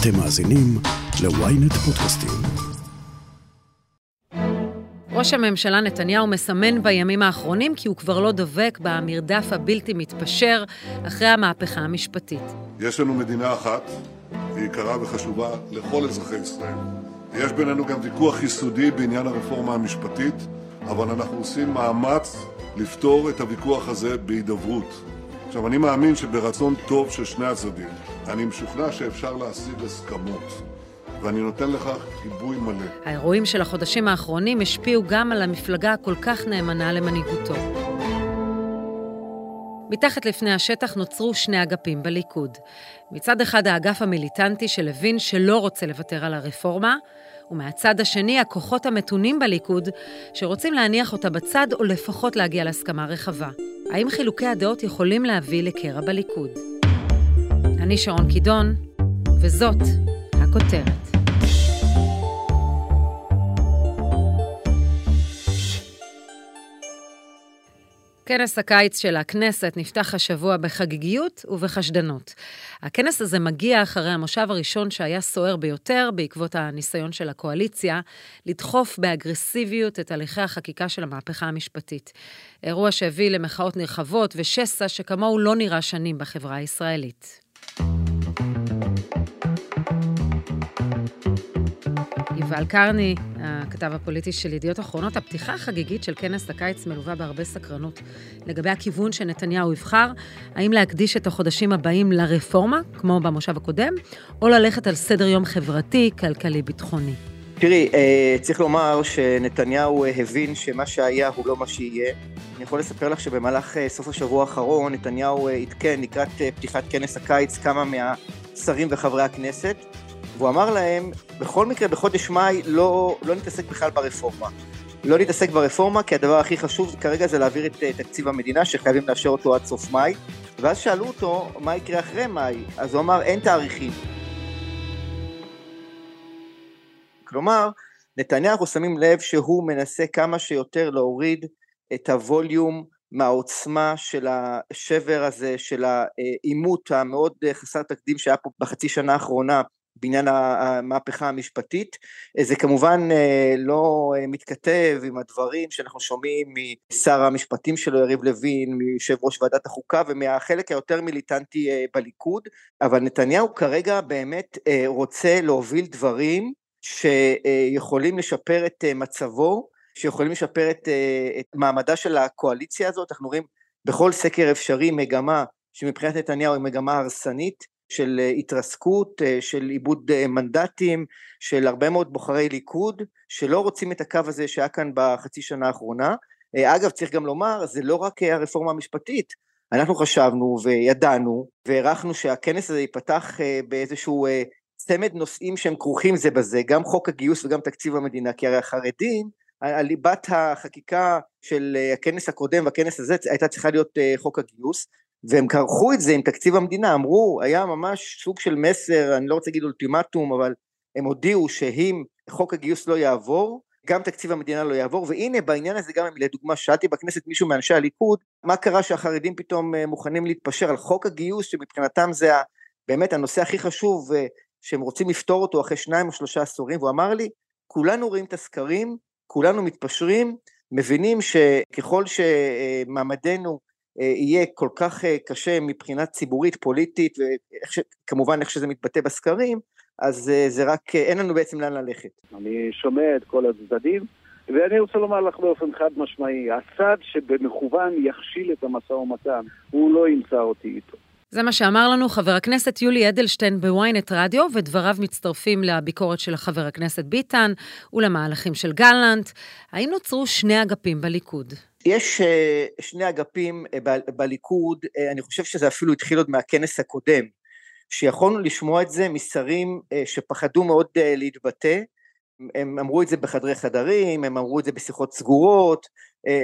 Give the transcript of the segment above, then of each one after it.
אתם מאזינים ל-ynet פודקאסטים. ראש הממשלה נתניהו מסמן בימים האחרונים כי הוא כבר לא דבק במרדף הבלתי מתפשר אחרי המהפכה המשפטית. יש לנו מדינה אחת, היא יקרה וחשובה לכל אזרחי ישראל. יש בינינו גם ויכוח יסודי בעניין הרפורמה המשפטית, אבל אנחנו עושים מאמץ לפתור את הוויכוח הזה בהידברות. עכשיו, אני מאמין שברצון טוב של שני הצדדים, אני משוכנע שאפשר להשיג הסכמות. ואני נותן לכך גיבוי מלא. האירועים של החודשים האחרונים השפיעו גם על המפלגה הכל כך נאמנה למנהיגותו. מתחת לפני השטח נוצרו שני אגפים בליכוד. מצד אחד האגף המיליטנטי של הבין שלא רוצה לוותר על הרפורמה, ומהצד השני הכוחות המתונים בליכוד שרוצים להניח אותה בצד או לפחות להגיע להסכמה רחבה. האם חילוקי הדעות יכולים להביא לקרע בליכוד? אני שרון קידון, וזאת הכותרת. כנס הקיץ של הכנסת נפתח השבוע בחגיגיות ובחשדנות. הכנס הזה מגיע אחרי המושב הראשון שהיה סוער ביותר בעקבות הניסיון של הקואליציה לדחוף באגרסיביות את הליכי החקיקה של המהפכה המשפטית. אירוע שהביא למחאות נרחבות ושסע שכמוהו לא נראה שנים בחברה הישראלית. יובל קרני, הכתב הפוליטי של ידיעות אחרונות, הפתיחה החגיגית של כנס הקיץ מלווה בהרבה סקרנות לגבי הכיוון שנתניהו יבחר, האם להקדיש את החודשים הבאים לרפורמה, כמו במושב הקודם, או ללכת על סדר יום חברתי, כלכלי, ביטחוני. תראי, אה, צריך לומר שנתניהו הבין שמה שהיה הוא לא מה שיהיה. אני יכול לספר לך שבמהלך אה, סוף השבוע האחרון נתניהו אה, עדכן לקראת פתיחת כנס הקיץ כמה מהשרים וחברי הכנסת, והוא אמר להם, בכל מקרה בחודש מאי לא, לא נתעסק בכלל ברפורמה. לא נתעסק ברפורמה, כי הדבר הכי חשוב כרגע זה להעביר את תקציב המדינה, שחייבים לאשר אותו עד סוף מאי. ואז שאלו אותו, מה יקרה אחרי מאי? אז הוא אמר, אין תאריכים. כלומר, נתניהו, שמים לב שהוא מנסה כמה שיותר להוריד את הווליום מהעוצמה של השבר הזה, של העימות המאוד חסר תקדים שהיה פה בחצי שנה האחרונה בעניין המהפכה המשפטית. זה כמובן לא מתכתב עם הדברים שאנחנו שומעים משר המשפטים שלו יריב לוין, מיושב ראש ועדת החוקה ומהחלק היותר מיליטנטי בליכוד, אבל נתניהו כרגע באמת רוצה להוביל דברים שיכולים לשפר את מצבו, שיכולים לשפר את, את מעמדה של הקואליציה הזאת, אנחנו רואים בכל סקר אפשרי מגמה שמבחינת נתניהו היא מגמה הרסנית, של אה, התרסקות, אה, של איבוד אה, מנדטים, של הרבה מאוד בוחרי ליכוד, שלא רוצים את הקו הזה שהיה כאן בחצי שנה האחרונה. אגב, צריך גם לומר, זה לא רק הרפורמה המשפטית, אנחנו חשבנו וידענו והערכנו שהכנס הזה ייפתח באיזשהו צמד נושאים שהם כרוכים זה בזה, גם חוק הגיוס וגם תקציב המדינה, כי הרי החרדים, ליבת החקיקה של הכנס הקודם והכנס הזה הייתה צריכה להיות חוק הגיוס, והם כרכו את זה עם תקציב המדינה, אמרו, היה ממש סוג של מסר, אני לא רוצה להגיד אולטימטום, אבל הם הודיעו שאם חוק הגיוס לא יעבור, גם תקציב המדינה לא יעבור, והנה בעניין הזה גם לדוגמה שאלתי בכנסת מישהו מאנשי הליכוד, מה קרה שהחרדים פתאום אה, מוכנים להתפשר על חוק הגיוס שמבחינתם זה באמת הנושא הכי חשוב אה, שהם רוצים לפתור אותו אחרי שניים או שלושה עשורים, והוא אמר לי, כולנו רואים את הסקרים, כולנו מתפשרים, מבינים שככל שמעמדנו אה, יהיה כל כך אה, קשה מבחינה ציבורית, פוליטית, וכמובן איך שזה מתבטא בסקרים, אז אה, זה רק, אין לנו בעצם לאן ללכת. אני שומע את כל הצדדים, ואני רוצה לומר לך באופן חד משמעי, הצד שבמכוון יכשיל את המשא ומתן, הוא לא ימצא אותי איתו. זה מה שאמר לנו חבר הכנסת יולי אדלשטיין בוויינט רדיו, ודבריו מצטרפים לביקורת של חבר הכנסת ביטן ולמהלכים של גלנט. האם נוצרו שני אגפים בליכוד? יש אה, שני אגפים אה, בליכוד, אה, אני חושב שזה אפילו התחיל עוד מהכנס הקודם, שיכולנו לשמוע את זה משרים שפחדו מאוד להתבטא, הם אמרו את זה בחדרי חדרים, הם אמרו את זה בשיחות סגורות,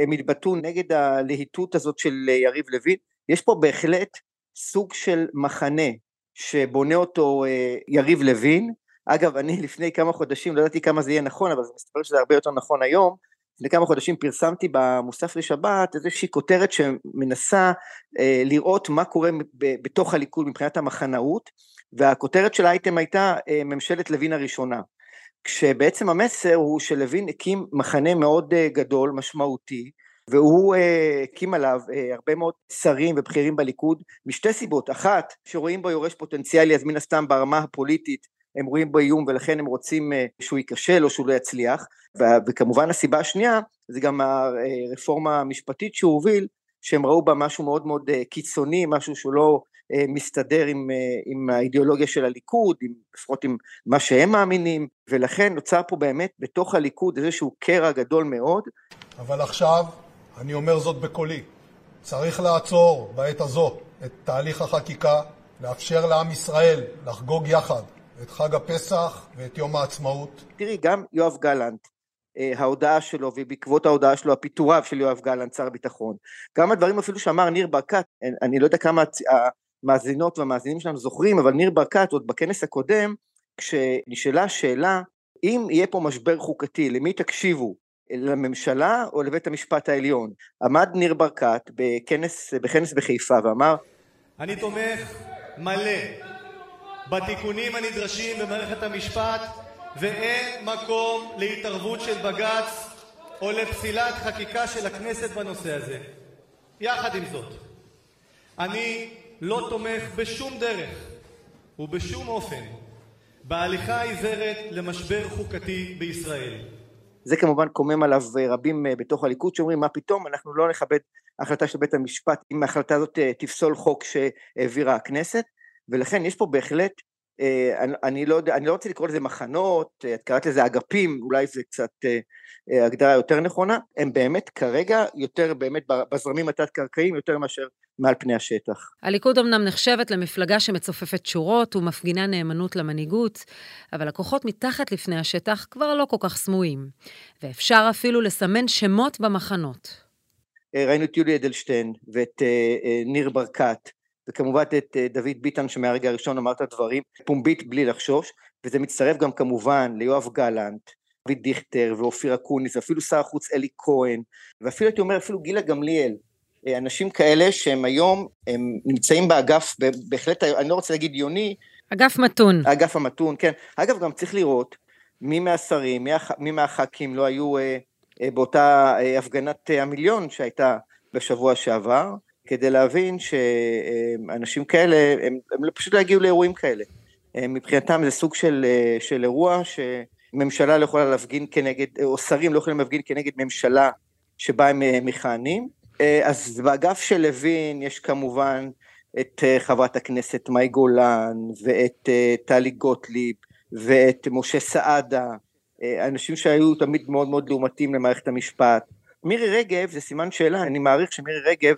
הם התבטאו נגד הלהיטות הזאת של יריב לוין, יש פה בהחלט סוג של מחנה שבונה אותו יריב לוין, אגב אני לפני כמה חודשים, לא ידעתי כמה זה יהיה נכון, אבל זה מסתבר שזה הרבה יותר נכון היום, לפני כמה חודשים פרסמתי במוסף לשבת איזושהי כותרת שמנסה אה, לראות מה קורה בתוך הליכוד מבחינת המחנאות, והכותרת של האייטם הייתה אה, ממשלת לוין הראשונה. כשבעצם המסר הוא שלוין הקים מחנה מאוד אה, גדול, משמעותי, והוא אה, הקים עליו אה, הרבה מאוד שרים ובכירים בליכוד משתי סיבות, אחת שרואים בו יורש פוטנציאלי אז מן הסתם ברמה הפוליטית הם רואים בו איום ולכן הם רוצים אה, שהוא ייכשל או שהוא לא יצליח. וכמובן הסיבה השנייה זה גם הרפורמה המשפטית שהוא הוביל שהם ראו בה משהו מאוד מאוד קיצוני, משהו שהוא לא מסתדר עם, עם האידיאולוגיה של הליכוד, עם, לפחות עם מה שהם מאמינים, ולכן נוצר פה באמת בתוך הליכוד איזשהו קרע גדול מאוד. אבל עכשיו אני אומר זאת בקולי. צריך לעצור בעת הזו את תהליך החקיקה, לאפשר לעם ישראל לחגוג יחד את חג הפסח ואת יום העצמאות. תראי, גם יואב גלנט, אה, ההודעה שלו ובעקבות ההודעה שלו הפיטוריו של יואב גלנט, שר הביטחון, גם הדברים אפילו שאמר ניר ברקת, אני לא יודע כמה המאזינות והמאזינים שלנו זוכרים, אבל ניר ברקת עוד בכנס הקודם, כשנשאלה השאלה אם יהיה פה משבר חוקתי, למי תקשיבו? לממשלה או לבית המשפט העליון. עמד ניר ברקת בכנס, בכנס בחיפה ואמר אני תומך מלא בתיקונים הנדרשים במערכת המשפט ואין מקום להתערבות של בג"ץ או לפסילת חקיקה של הכנסת בנושא הזה. יחד עם זאת, אני לא תומך בשום דרך ובשום אופן בהליכה העיוורת למשבר חוקתי בישראל. זה כמובן קומם עליו אה, רבים אה, בתוך הליכוד שאומרים מה פתאום אנחנו לא נכבד החלטה של בית המשפט אם ההחלטה הזאת אה, תפסול חוק שהעבירה הכנסת. ולכן יש פה בהחלט אני, לא, אני לא רוצה לקרוא לזה מחנות, את קראת לזה אגפים, אולי זה קצת הגדרה יותר נכונה, הם באמת כרגע יותר באמת בזרמים התת-קרקעיים יותר מאשר מעל פני השטח. הליכוד אמנם נחשבת למפלגה שמצופפת שורות ומפגינה נאמנות למנהיגות, אבל הכוחות מתחת לפני השטח כבר לא כל כך סמויים, ואפשר אפילו לסמן שמות במחנות. אה, ראינו את יולי אדלשטיין ואת אה, אה, ניר ברקת, וכמובן את דוד ביטן שמהרגע הראשון אמר את הדברים פומבית בלי לחשוש, וזה מצטרף גם כמובן ליואב גלנט, דוד דיכטר ואופיר אקוניס, ואפילו שר החוץ אלי כהן, ואפילו הייתי אומר אפילו גילה גמליאל, אנשים כאלה שהם היום, הם נמצאים באגף, בהחלט, אני לא רוצה להגיד יוני. אגף מתון. אגף המתון, כן. אגב, גם צריך לראות מי מהשרים, מי, הח, מי מהח"כים לא היו אה, אה, באותה אה, הפגנת אה, המיליון שהייתה בשבוע שעבר, כדי להבין שאנשים כאלה, הם, הם פשוט לא הגיעו לאירועים כאלה. אה, מבחינתם זה סוג של, אה, של אירוע שממשלה לא יכולה להפגין כנגד, או שרים לא יכולים להפגין כנגד ממשלה שבה הם אה, מכהנים. אה, אז באגף של לוין יש כמובן את אה, חברת הכנסת מאי גולן ואת אה, טלי גוטליב ואת משה סעדה, אנשים שהיו תמיד מאוד מאוד לעומתים למערכת המשפט. מירי רגב זה סימן שאלה, אני מעריך שמירי רגב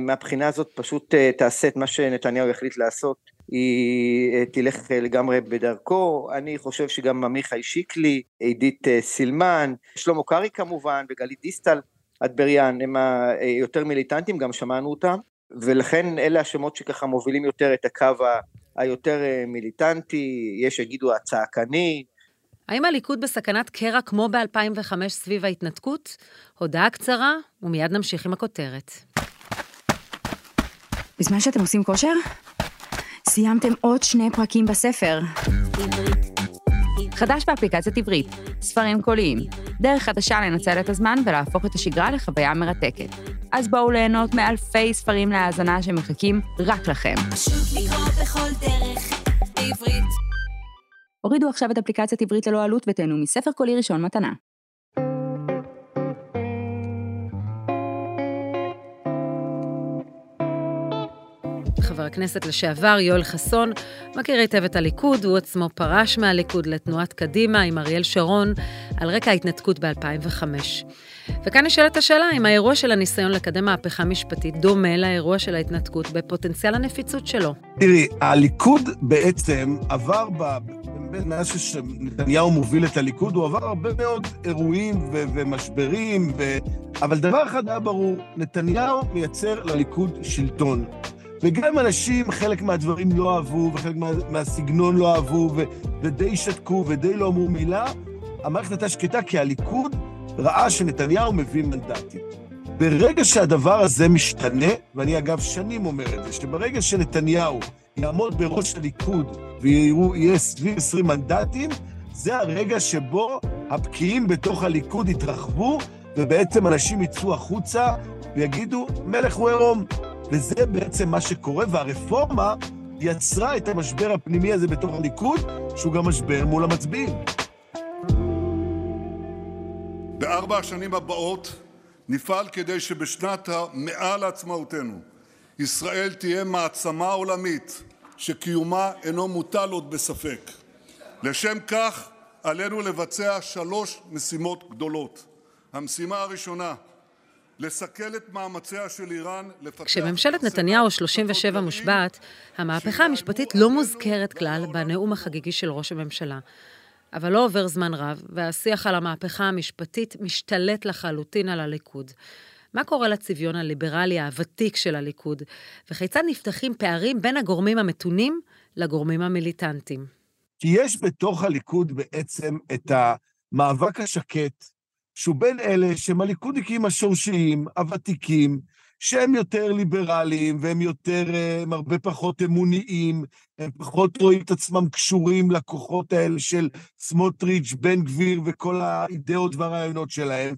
מהבחינה הזאת פשוט תעשה את מה שנתניהו יחליט לעשות, היא תלך לגמרי בדרכו, אני חושב שגם עמיחי שיקלי, עידית סילמן, שלמה קרעי כמובן וגלית דיסטל אטבריאן הם היותר מיליטנטים, גם שמענו אותם, ולכן אלה השמות שככה מובילים יותר את הקו היותר אה, מיליטנטי, יש שיגידו הצעקני. האם הליכוד בסכנת קרע כמו ב-2005 סביב ההתנתקות? הודעה קצרה, ומיד נמשיך עם הכותרת. בזמן שאתם עושים כושר, סיימתם עוד שני פרקים בספר. חדש באפליקציית עברית, ספרים קוליים, דרך חדשה לנצל את הזמן ולהפוך את השגרה לחוויה מרתקת. אז בואו ליהנות מאלפי ספרים להאזנה שמחכים רק לכם. פשוט לקרוא בכל דרך, בעברית. הורידו עכשיו את אפליקציית עברית ללא עלות ותהנו מספר קולי ראשון מתנה. חבר הכנסת לשעבר יואל חסון מכיר היטב את הליכוד, הוא עצמו פרש מהליכוד לתנועת קדימה עם אריאל שרון על רקע ההתנתקות ב-2005. וכאן נשאלת השאלה אם האירוע של הניסיון לקדם מהפכה משפטית דומה לאירוע של ההתנתקות בפוטנציאל הנפיצות שלו. תראי, הליכוד בעצם עבר ב... מאז שנתניהו מוביל את הליכוד, הוא עבר הרבה מאוד אירועים ו- ומשברים, ו... אבל דבר אחד היה ברור, נתניהו מייצר לליכוד שלטון. וגם אנשים, חלק מהדברים לא אהבו, וחלק מה, מהסגנון לא אהבו, ו, ודי שתקו ודי לא אמרו מילה, המערכת הייתה שקטה, כי הליכוד ראה שנתניהו מביא מנדטים. ברגע שהדבר הזה משתנה, ואני אגב שנים אומר את זה, שברגע שנתניהו יעמוד בראש הליכוד ויהיה סביב 20 מנדטים, זה הרגע שבו הבקיעים בתוך הליכוד יתרחבו, ובעצם אנשים יצאו החוצה ויגידו, מלך הוא עירום. וזה בעצם מה שקורה, והרפורמה יצרה את המשבר הפנימי הזה בתוך הליכוד, שהוא גם משבר מול המצביעים. בארבע השנים הבאות נפעל כדי שבשנת המאה לעצמאותנו ישראל תהיה מעצמה עולמית שקיומה אינו מוטל עוד בספק. לשם כך עלינו לבצע שלוש משימות גדולות. המשימה הראשונה, לסכל את מאמציה של איראן לפתח... כשממשלת נתניהו 37 מושבעת, המהפכה המשפטית לא מוזכרת כלל בנאום החגיגי של ראש הממשלה. אבל לא עובר זמן רב, והשיח על המהפכה המשפטית משתלט לחלוטין על הליכוד. מה קורה לצביון הליברלי הוותיק של הליכוד, וכיצד נפתחים פערים בין הגורמים המתונים לגורמים המיליטנטיים? כי יש בתוך הליכוד בעצם את המאבק השקט, שהוא בין אלה שהם הליכודניקים השורשיים, הוותיקים, שהם יותר ליברליים והם יותר, הם הרבה פחות אמוניים, הם פחות רואים את עצמם קשורים לכוחות האלה של סמוטריץ', בן גביר וכל האידאות והרעיונות שלהם.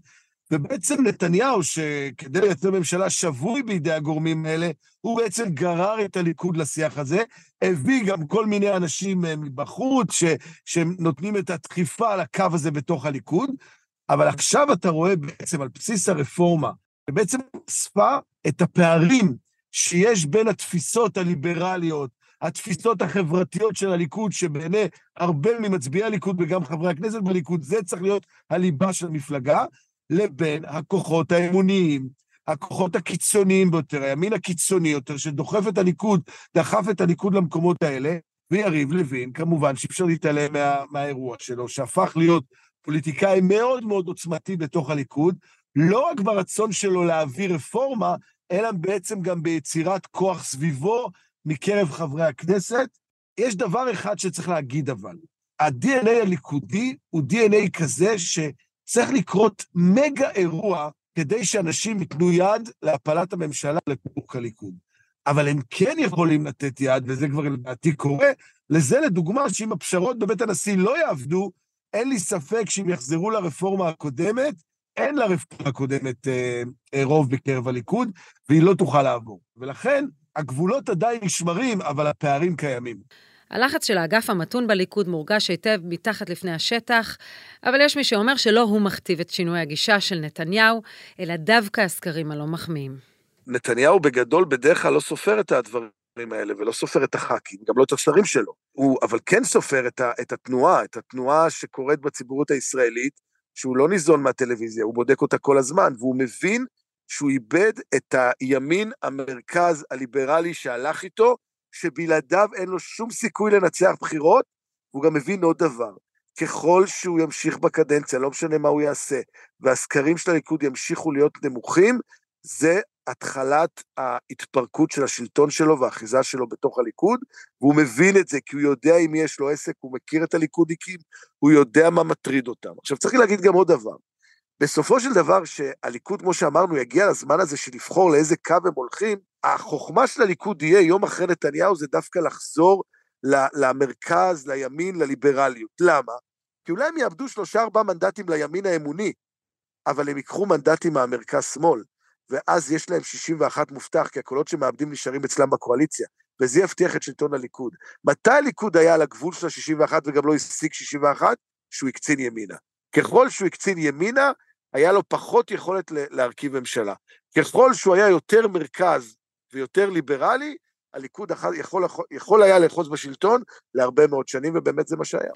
ובעצם נתניהו, שכדי לייצר ממשלה שבוי בידי הגורמים האלה, הוא בעצם גרר את הליכוד לשיח הזה, הביא גם כל מיני אנשים מבחוץ, ש, שנותנים את הדחיפה לקו הזה בתוך הליכוד, אבל עכשיו אתה רואה בעצם על בסיס הרפורמה, ובעצם חשפה את הפערים שיש בין התפיסות הליברליות, התפיסות החברתיות של הליכוד, שבעיני הרבה ממצביעי הליכוד וגם חברי הכנסת בליכוד, זה צריך להיות הליבה של המפלגה, לבין הכוחות האמוניים, הכוחות הקיצוניים ביותר, הימין הקיצוני יותר, שדוחף את הליכוד, דחף את הליכוד למקומות האלה, ויריב לוין, כמובן שאי אפשר להתעלם מה, מהאירוע שלו, שהפך להיות פוליטיקאי מאוד מאוד עוצמתי בתוך הליכוד, לא רק ברצון שלו להעביר רפורמה, אלא בעצם גם ביצירת כוח סביבו מקרב חברי הכנסת. יש דבר אחד שצריך להגיד אבל, ה-DNA הליכודי הוא DNA כזה שצריך לקרות מגה אירוע כדי שאנשים ייתנו יד להפלת הממשלה לפירוק הליכוד. אבל הם כן יכולים לתת יד, וזה כבר לדעתי קורה, לזה לדוגמה שאם הפשרות בבית הנשיא לא יעבדו, אין לי ספק שאם יחזרו לרפורמה הקודמת, אין לרפורמה הקודמת אה, אה, רוב בקרב הליכוד, והיא לא תוכל לעבור. ולכן, הגבולות עדיין נשמרים, אבל הפערים קיימים. הלחץ של האגף המתון בליכוד מורגש היטב מתחת לפני השטח, אבל יש מי שאומר שלא הוא מכתיב את שינוי הגישה של נתניהו, אלא דווקא הסקרים הלא מחמיאים. נתניהו בגדול בדרך כלל לא סופר את הדברים האלה, ולא סופר את הח"כים, גם לא את השרים שלו. הוא אבל כן סופר את, ה, את התנועה, את התנועה שקורית בציבוריות הישראלית, שהוא לא ניזון מהטלוויזיה, הוא בודק אותה כל הזמן, והוא מבין שהוא איבד את הימין המרכז הליברלי שהלך איתו, שבלעדיו אין לו שום סיכוי לנצח בחירות, והוא גם מבין עוד דבר, ככל שהוא ימשיך בקדנציה, לא משנה מה הוא יעשה, והסקרים של הליכוד ימשיכו להיות נמוכים, זה התחלת ההתפרקות של השלטון שלו והאחיזה שלו בתוך הליכוד, והוא מבין את זה, כי הוא יודע אם יש לו עסק, הוא מכיר את הליכודיקים, הוא יודע מה מטריד אותם. עכשיו, צריך להגיד גם עוד דבר. בסופו של דבר, שהליכוד, כמו שאמרנו, יגיע לזמן הזה של לבחור לאיזה קו הם הולכים, החוכמה של הליכוד יהיה יום אחרי נתניהו זה דווקא לחזור למרכז, לימין, לליברליות. למה? כי אולי הם יאבדו שלושה ארבעה מנדטים לימין האמוני, אבל הם ייקחו מנדטים מהמרכז-שמאל. ואז יש להם 61 מובטח, כי הקולות שמאבדים נשארים אצלם בקואליציה, וזה יבטיח את שלטון הליכוד. מתי הליכוד היה על הגבול של ה-61 וגם לא השיג 61? שהוא הקצין ימינה. ככל שהוא הקצין ימינה, היה לו פחות יכולת להרכיב ממשלה. ככל שהוא היה יותר מרכז ויותר ליברלי, הליכוד יכול, יכול היה לאחוז בשלטון להרבה מאוד שנים, ובאמת זה מה שהיה.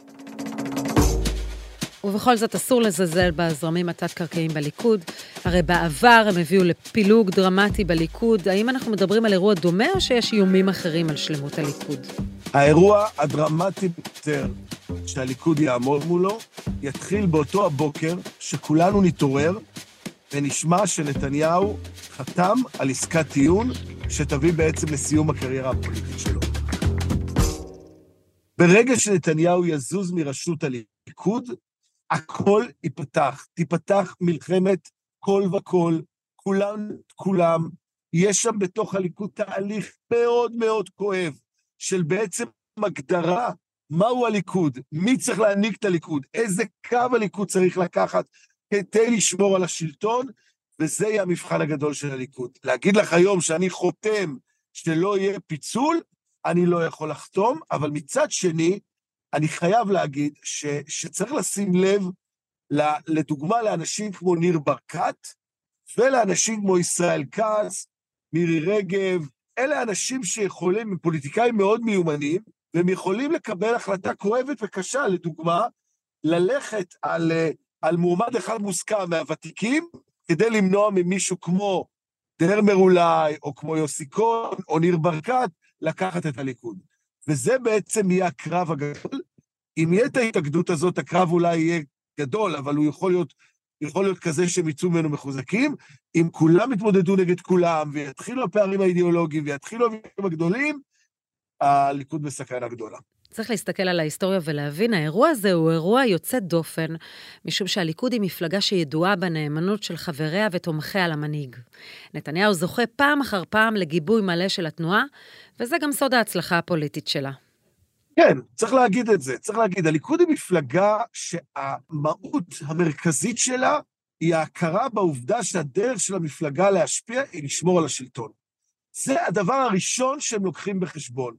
ובכל זאת אסור לזלזל בזרמים התת-קרקעיים בליכוד. הרי בעבר הם הביאו לפילוג דרמטי בליכוד. האם אנחנו מדברים על אירוע דומה או שיש איומים אחרים על שלמות הליכוד? האירוע הדרמטי ביותר שהליכוד יעמוד מולו יתחיל באותו הבוקר שכולנו נתעורר ונשמע שנתניהו חתם על עסקת טיעון שתביא בעצם לסיום הקריירה הפוליטית שלו. ברגע שנתניהו יזוז מראשות הליכוד, הכל ייפתח. תיפתח מלחמת כל וכל, כולם, כולם. יש שם בתוך הליכוד תהליך מאוד מאוד כואב של בעצם הגדרה מהו הליכוד, מי צריך להנהיג את הליכוד, איזה קו הליכוד צריך לקחת כדי לשמור על השלטון, וזה יהיה המבחן הגדול של הליכוד. להגיד לך היום שאני חותם שלא יהיה פיצול, אני לא יכול לחתום, אבל מצד שני, אני חייב להגיד ש, שצריך לשים לב, לדוגמה, לאנשים כמו ניר ברקת, ולאנשים כמו ישראל כץ, מירי רגב, אלה אנשים שיכולים, הם פוליטיקאים מאוד מיומנים, והם יכולים לקבל החלטה כואבת וקשה, לדוגמה, ללכת על, על מועמד אחד מוסכם מהוותיקים, כדי למנוע ממישהו כמו דרמר אולי, או כמו יוסי כהן, או ניר ברקת, לקחת את הליכוד. וזה בעצם יהיה הקרב הגדול. אם יהיה את ההתאגדות הזאת, הקרב אולי יהיה גדול, אבל הוא יכול להיות, יכול להיות כזה שהם יצאו ממנו מחוזקים. אם כולם יתמודדו נגד כולם, ויתחילו הפערים האידיאולוגיים, ויתחילו הוויכוחים הגדולים, הליכוד בסכנה גדולה. צריך להסתכל על ההיסטוריה ולהבין, האירוע הזה הוא אירוע יוצא דופן, משום שהליכוד היא מפלגה שידועה בנאמנות של חבריה ותומכיה למנהיג. נתניהו זוכה פעם אחר פעם לגיבוי מלא של התנועה, וזה גם סוד ההצלחה הפוליטית שלה. כן, צריך להגיד את זה. צריך להגיד, הליכוד היא מפלגה שהמהות המרכזית שלה היא ההכרה בעובדה שהדרך של המפלגה להשפיע היא לשמור על השלטון. זה הדבר הראשון שהם לוקחים בחשבון.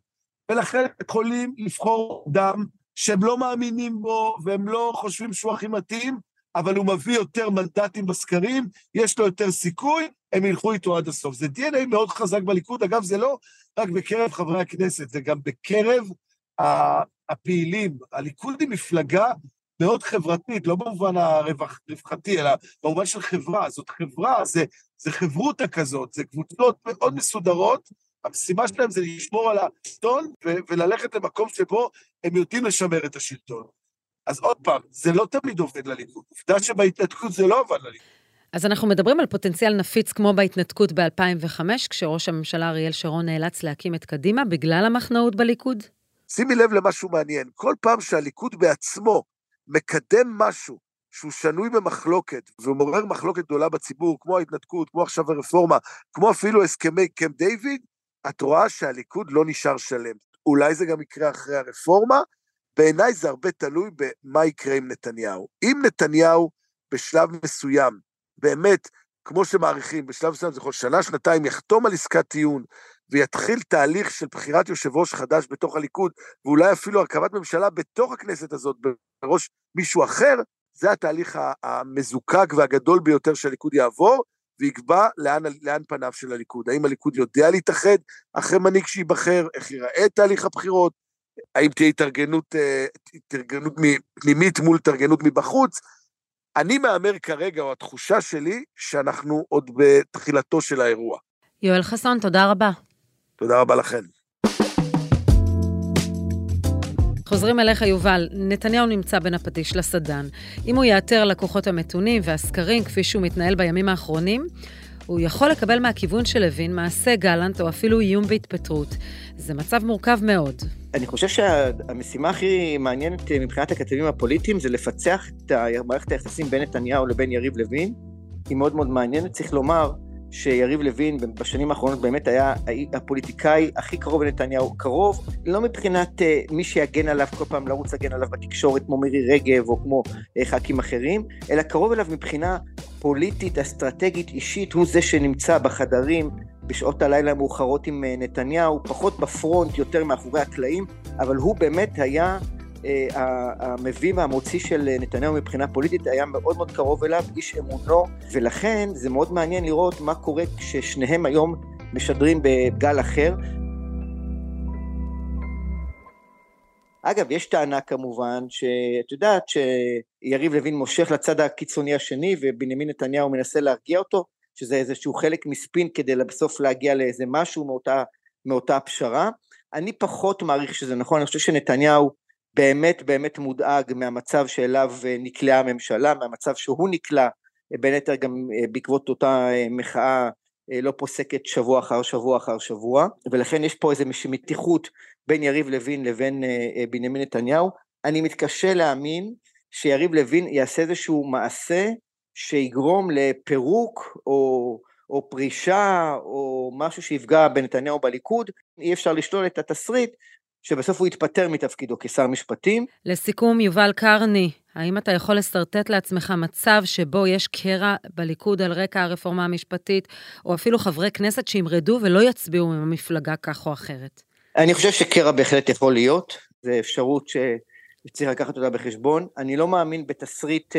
ולכן יכולים לבחור אדם שהם לא מאמינים בו והם לא חושבים שהוא הכי מתאים, אבל הוא מביא יותר מנדטים בסקרים, יש לו יותר סיכוי, הם ילכו איתו עד הסוף. זה DNA מאוד חזק בליכוד, אגב, זה לא רק בקרב חברי הכנסת, זה גם בקרב הפעילים. הליכוד היא מפלגה מאוד חברתית, לא במובן הרווחתי, אלא במובן של חברה. זאת חברה, זה, זה חברותה כזאת, זה קבוצות מאוד מסודרות, המשימה שלהם זה לשמור על השלטון וללכת למקום שבו הם יודעים לשמר את השלטון. אז עוד פעם, זה לא תמיד עובד לליכוד. עובדה שבהתנתקות זה לא עבד לליכוד. אז אנחנו מדברים על פוטנציאל נפיץ כמו בהתנתקות ב-2005, כשראש הממשלה אריאל שרון נאלץ להקים את קדימה בגלל המחנאות בליכוד? שימי לב למשהו מעניין. כל פעם שהליכוד בעצמו מקדם משהו שהוא שנוי במחלוקת, והוא מעורר מחלוקת גדולה בציבור, כמו ההתנתקות, כמו עכשיו הרפורמה, כמו אפילו הסכמי קמפ דיוויד, את רואה שהליכוד לא נשאר שלם. אולי זה גם יקרה אחרי הרפורמה, בעיניי זה הרבה תלוי במה יקרה עם נתניהו. אם נתניהו בשלב מסוים, באמת, כמו שמעריכים, בשלב מסוים זה יכול שנה, שנתיים, יחתום על עסקת טיעון, ויתחיל תהליך של בחירת יושב ראש חדש בתוך הליכוד, ואולי אפילו הרכבת ממשלה בתוך הכנסת הזאת, בראש מישהו אחר, זה התהליך המזוקק והגדול ביותר שהליכוד יעבור, ויקבע לאן, לאן פניו של הליכוד. האם הליכוד יודע להתאחד אחרי מנהיג שייבחר, איך ייראה תהליך הבחירות, האם תהיה התארגנות, אה, התארגנות פנימית מול התארגנות מבחוץ. אני מהמר כרגע, או התחושה שלי, שאנחנו עוד בתחילתו של האירוע. יואל חסון, תודה רבה. תודה רבה לכם. חוזרים אליך, יובל. נתניהו נמצא בין הפטיש לסדן. אם הוא יאתר לקוחות המתונים והסקרים כפי שהוא מתנהל בימים האחרונים, הוא יכול לקבל מהכיוון של לוין מעשה גלנט או אפילו איום בהתפטרות. זה מצב מורכב מאוד. אני חושב שהמשימה הכי מעניינת מבחינת הכתבים הפוליטיים זה לפצח את מערכת היחסים בין נתניהו לבין יריב לוין. היא מאוד מאוד מעניינת. צריך לומר שיריב לוין בשנים האחרונות באמת היה הפוליטיקאי הכי קרוב לנתניהו, קרוב לא מבחינת uh, מי שיגן עליו כל פעם לרוץ להגן עליו בתקשורת כמו מירי רגב או כמו uh, ח"כים אחרים, אלא קרוב אליו מבחינה פוליטית, אסטרטגית, אישית, הוא זה שנמצא בחדרים בשעות הלילה המאוחרות עם uh, נתניהו, פחות בפרונט, יותר מאחורי הקלעים, אבל הוא באמת היה המביא והמוציא של נתניהו מבחינה פוליטית היה מאוד מאוד קרוב אליו, איש אמונו, ולכן זה מאוד מעניין לראות מה קורה כששניהם היום משדרים בגל אחר. אגב, יש טענה כמובן, שאת יודעת שיריב לוין מושך לצד הקיצוני השני ובנימין נתניהו מנסה להרגיע אותו, שזה איזשהו חלק מספין כדי בסוף להגיע לאיזה משהו מאותה, מאותה פשרה. אני פחות מעריך שזה נכון, אני חושב שנתניהו באמת באמת מודאג מהמצב שאליו אה, נקלעה הממשלה, מהמצב שהוא נקלע, אה, בין היתר גם אה, בעקבות אותה מחאה לא פוסקת שבוע אחר שבוע אחר שבוע, ולכן יש פה איזו מתיחות בין יריב לוין לבין בנימין נתניהו. אני מתקשה להאמין שיריב לוין יעשה איזשהו מעשה שיגרום לפירוק או, או פרישה או משהו שיפגע בנתניהו בליכוד, אי אפשר לשלול את התסריט שבסוף הוא יתפטר מתפקידו כשר משפטים. לסיכום, יובל קרני, האם אתה יכול לשרטט לעצמך מצב שבו יש קרע בליכוד על רקע הרפורמה המשפטית, או אפילו חברי כנסת שימרדו ולא יצביעו עם המפלגה כך או אחרת? אני חושב שקרע בהחלט יכול להיות, זו אפשרות שצריך לקחת אותה בחשבון. אני לא מאמין בתסריט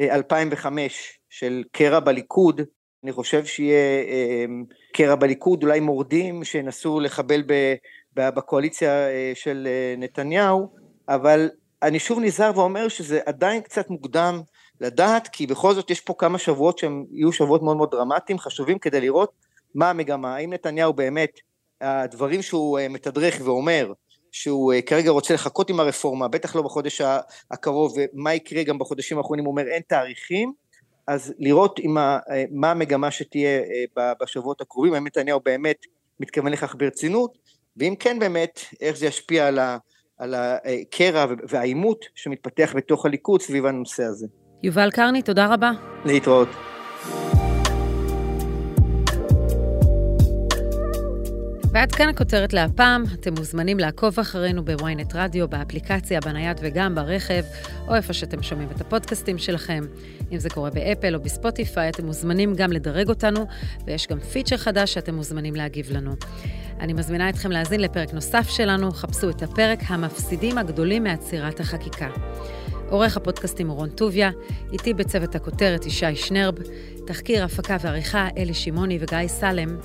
2005 אה, של קרע בליכוד, אני חושב שיהיה אה, קרע בליכוד, אולי מורדים שינסו לחבל בקואליציה אה, של נתניהו, אבל אני שוב נזהר ואומר שזה עדיין קצת מוקדם לדעת, כי בכל זאת יש פה כמה שבועות שהם יהיו שבועות מאוד מאוד דרמטיים, חשובים כדי לראות מה המגמה, האם נתניהו באמת, הדברים שהוא אה, מתדרך ואומר, שהוא אה, כרגע רוצה לחכות עם הרפורמה, בטח לא בחודש הקרוב, ומה יקרה גם בחודשים האחרונים, הוא אומר אין תאריכים, אז לראות ה, אה, מה המגמה שתהיה בשבועות הקרובים, האם נתניהו באמת מתכוון לכך ברצינות, ואם כן באמת, איך זה ישפיע על ה... על הקרע והעימות שמתפתח בתוך הליכוד סביב הנושא הזה. יובל קרני, תודה רבה. להתראות. ועד כאן הכותרת להפעם. אתם מוזמנים לעקוב אחרינו בוויינט רדיו, באפליקציה, בנייד וגם ברכב, או איפה שאתם שומעים את הפודקאסטים שלכם. אם זה קורה באפל או בספוטיפיי, אתם מוזמנים גם לדרג אותנו, ויש גם פיצ'ר חדש שאתם מוזמנים להגיב לנו. אני מזמינה אתכם להאזין לפרק נוסף שלנו, חפשו את הפרק המפסידים הגדולים מעצירת החקיקה. עורך הפודקאסטים הוא רון טוביה, איתי בצוות הכותרת ישי שנרב, תחקיר, הפקה ועריכה אלי שמעוני וגיא סלם.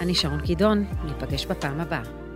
אני שרון קידון, ניפגש בפעם הבאה.